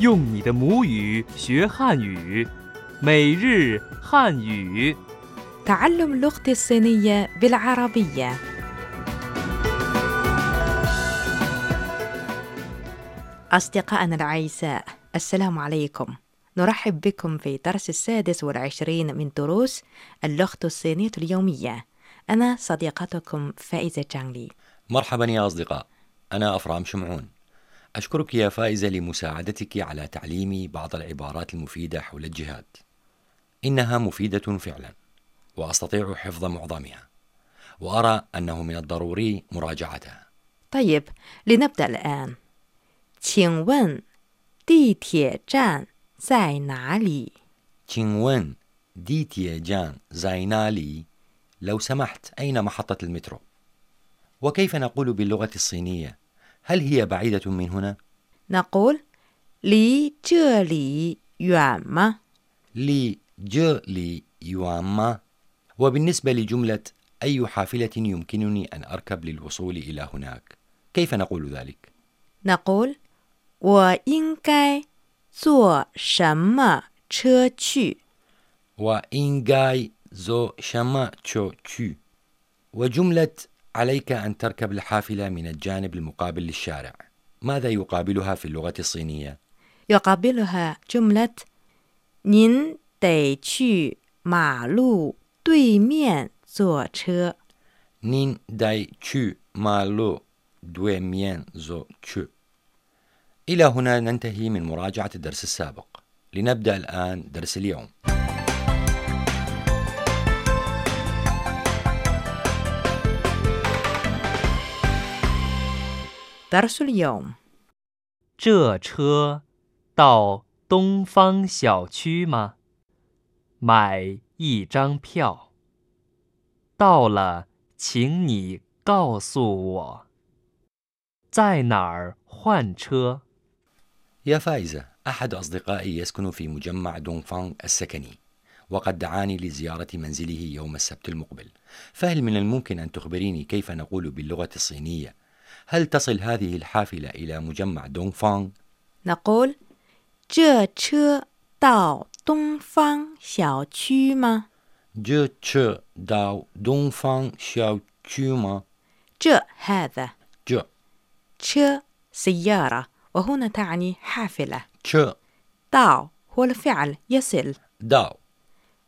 用你的母语学汉语，每日汉语。 تعلم اللغة الصينية بالعربية أصدقائنا الأعزاء السلام عليكم نرحب بكم في درس السادس والعشرين من دروس اللغة الصينية اليومية أنا صديقتكم فائزة جانلي مرحبا يا أصدقاء أنا أفرام شمعون أشكرك يا فائزة لمساعدتك على تعليمي بعض العبارات المفيدة حول الجهاد إنها مفيدة فعلا وأستطيع حفظ معظمها وأرى أنه من الضروري مراجعتها طيب لنبدأ الآن 请问地铁站在哪里？ تشينوين دي تيجان زاينالي لو سمحت أين محطة المترو؟ وكيف نقول باللغة الصينية؟ هل هي بعيدة من هنا؟ نقول 离这里远吗？ لي ج لي يواما وبالنسبة لجملة أي حافلة يمكنني أن أركب للوصول إلى هناك كيف نقول ذلك؟ نقول 我应该坐什么车去？ وإنجاي زو شما تشو تشو وجملة عليك أن تركب الحافلة من الجانب المقابل للشارع ماذا يقابلها في اللغة الصينية؟ يقابلها جملة 您得去马路对面坐车。 نين داي تشو مالو دوي ميان زو تشو إلى هنا ننتهي من مراجعة الدرس السابق لنبدأ الآن درس اليوم درس اليوم 这车到东方小区吗？买一张票。到了，请你告诉我，在哪儿换车？ يا فائزة أحد أصدقائي يسكن في مجمع دونغفانغ السكني وقد دعاني لزيارة منزله يوم السبت المقبل فهل من الممكن أن تخبريني كيف نقول باللغة الصينية هل تصل هذه الحافلة إلى مجمع دونغفانغ؟ نقول 这车到东方小区吗？ جو تش داو دونغفانغ شاو تشوما 这 هذا جو 车 سيارة وهنا تعني حافلة تش داو هو الفعل يصل داو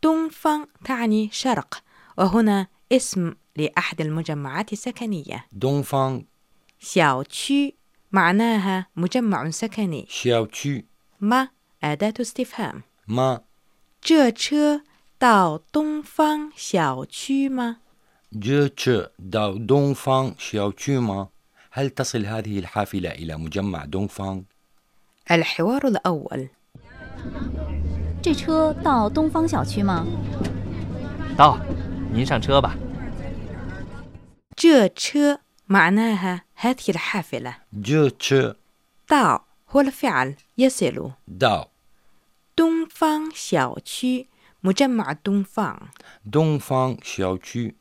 دونفان تعني شرق وهنا اسم لأحد المجمعات السكنية دونغفانغ 小区 معناها مجمع سكني شاو تشو ما أداة استفهام ما 这车到东方小区吗？ جو تش داو دونغفانغ شاو تشوما هل تصل هذه الحافلة إلى مجمع دونغفانغ؟ الحوار الأول 这车到东方小区吗？到，您上车吧。这车 معناها هذه الحافلة جو تش داو هو الفعل يصل داو 东方小区 مجمع دونفان 东方小区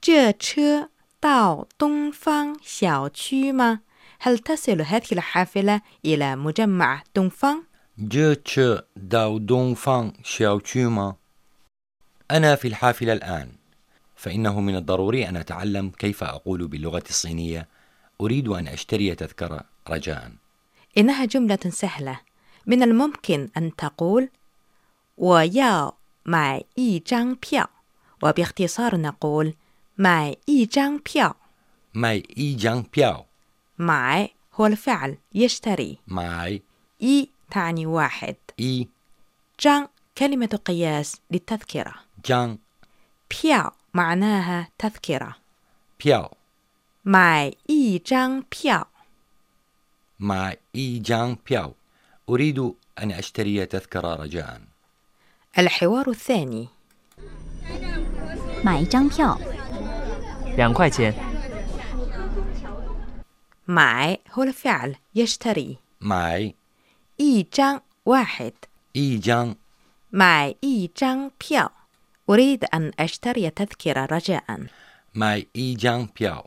这车到东方小区吗？هل تصل هذه الحافلة إلى مجمع دونفان؟ 这车到东方小区吗？أنا في الحافلة الآن فإنه من الضروري أن أتعلم كيف أقول باللغة الصينية أريد أن أشتري تذكرة رجاء إنها جملة سهلة من الممكن أن تقول 我要买一张票 وباختصار نقول 买一张票 ماي إي جان بياو 买 هو الفعل يشتري ماي إي تعني واحد إي جان كلمة قياس للتذكرة جان بياو معناها تذكرة بياو 买一张票 ماي إي جان بياو أريد أن أشتري تذكرة رجاء الحوار الثاني 买一张票，两块钱。 买 هو الفعل يشتري ماي 一张 واحد إي جان 买一张票 أريد أن أشتري تذكرة رجاء. 买一张票.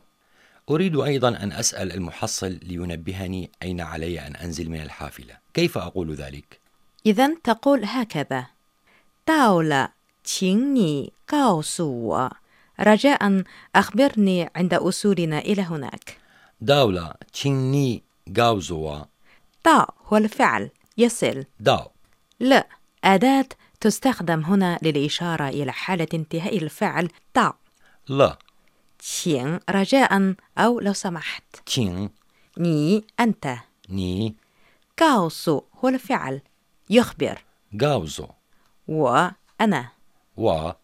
أريد أيضا أن أسأل المحصل لينبهني أين علي أن أنزل من الحافلة. كيف أقول ذلك؟ إذا تقول هكذا. 到了请你告诉我 رجاء أخبرني عند وصولنا إلى هناك. 到了请你告诉我 到 هو الفعل يصل. داو. لا أداة تستخدم هنا للإشارة إلى حالة انتهاء الفعل تا لا 请 رجاء أو لو سمحت 请 ني أنت 你 告诉 هو الفعل يخبر غاوزو وأنا 我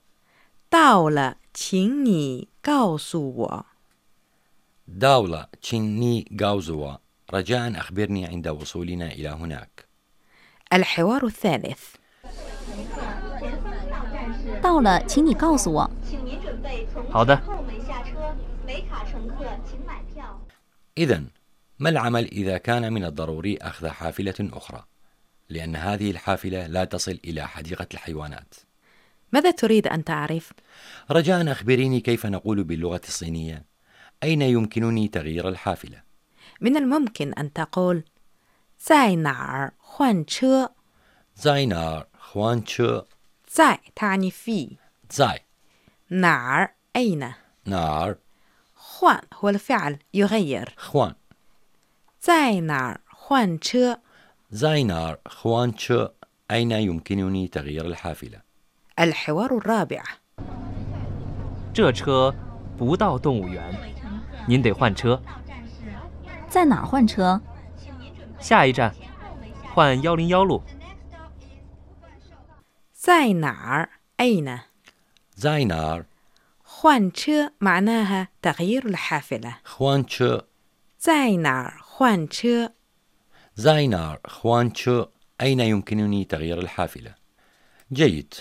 到了请你告诉我 داولا تشيني غاوزوا رجاء أخبرني عند وصولنا إلى هناك الحوار الثالث 到了，请你告诉我。请您准备从好的后门下车，每卡乘客请买票。 إذا ما العمل إذا كان من الضروري أخذ حافلة أخرى؟ لأن هذه الحافلة لا تصل إلى حديقة الحيوانات. ماذا تريد أن تعرف؟ رجاء أخبريني كيف نقول باللغة الصينية أين يمكنني تغيير الحافلة؟ من الممكن أن تقول 在哪儿 换车 زاينار خوان تشو 在 تعني في زاي 哪儿 أين نار 换 هو الفعل يغير خوان 在哪儿换车 زاينار خوان تشو أين يمكنني تغيير الحافلة؟ الحوار الرابع 这车不到动物园，您得换车。在哪儿换车？下一站换幺零幺路。 在哪儿 أين زاينار 换车 معناها تغيير الحافلة خوان تشو 在哪儿换车 زاينار خوان تشو أين يمكنني تغيير الحافلة؟ جيد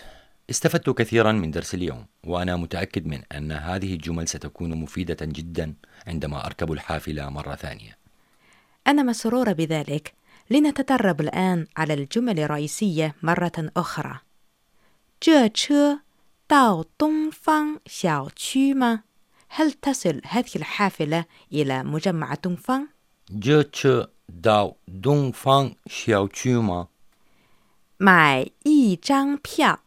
استفدت كثيرا من درس اليوم وأنا متأكد من أن هذه الجمل ستكون مفيدة جدا عندما أركب الحافلة مرة ثانية أنا مسرورة بذلك لنتدرب الآن على الجمل الرئيسية مرة أخرى 这车到东方小区吗 هل تصل هذه الحافلة إلى مجمع دونفان؟ جوتشو داو دونغ فان شياو تشوما 买一张票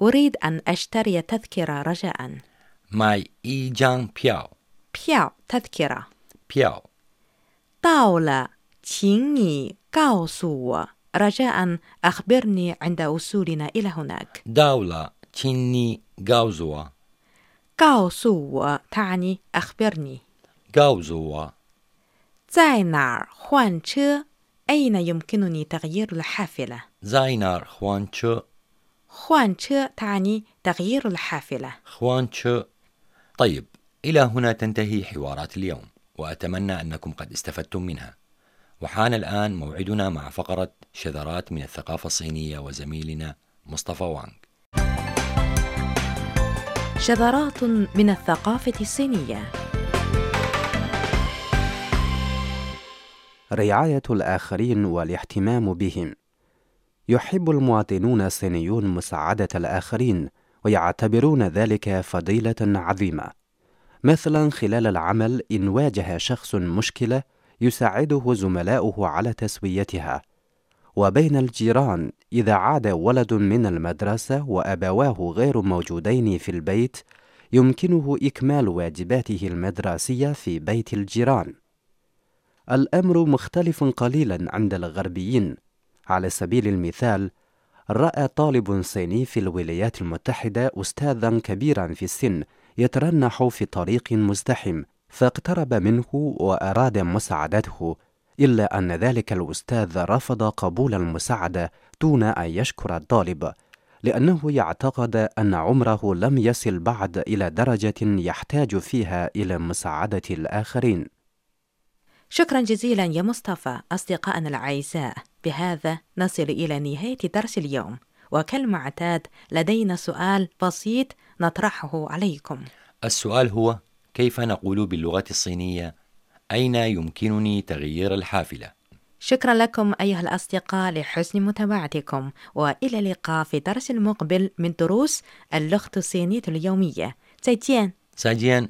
أريد أن أشتري تذكرة رجاء ماي إي جان بياو 票 تذكرة بياو 到了请你告诉我 رجاء أخبرني عند وصولنا إلى هناك داولا تشيني غاوزوا 告诉我 تعني أخبرني غاوزوا 在哪儿换车 أين يمكنني تغيير الحافلة زاينار خوان تشو 换车 تعني تغيير الحافلة خوان تشو طيب إلى هنا تنتهي حوارات اليوم وأتمنى أنكم قد استفدتم منها وحان الآن موعدنا مع فقرة شذرات من الثقافة الصينية وزميلنا مصطفى وانغ شذرات من الثقافة الصينية رعاية الآخرين والاهتمام بهم. يحب المواطنون الصينيون مساعدة الآخرين ويعتبرون ذلك فضيلة عظيمة. مثلا خلال العمل إن واجه شخص مشكلة يساعده زملاؤه على تسويتها. وبين الجيران إذا عاد ولد من المدرسة وأبواه غير موجودين في البيت يمكنه إكمال واجباته المدرسية في بيت الجيران. الأمر مختلف قليلا عند الغربيين على سبيل المثال رأى طالب صيني في الولايات المتحدة أستاذا كبيرا في السن يترنح في طريق مزدحم فاقترب منه وأراد مساعدته إلا أن ذلك الأستاذ رفض قبول المساعدة دون أن يشكر الطالب لأنه يعتقد أن عمره لم يصل بعد إلى درجة يحتاج فيها إلى مساعدة الآخرين. شكرا جزيلا يا مصطفى أصدقائنا الأعزاء بهذا نصل إلى نهاية درس اليوم وكالمعتاد لدينا سؤال بسيط نطرحه عليكم. السؤال هو كيف نقول باللغة الصينية؟ أين يمكنني تغيير الحافلة؟ شكرا لكم أيها الأصدقاء لحسن متابعتكم وإلى اللقاء في درس المقبل من دروس اللغة الصينية اليومية. 再见 ساجيان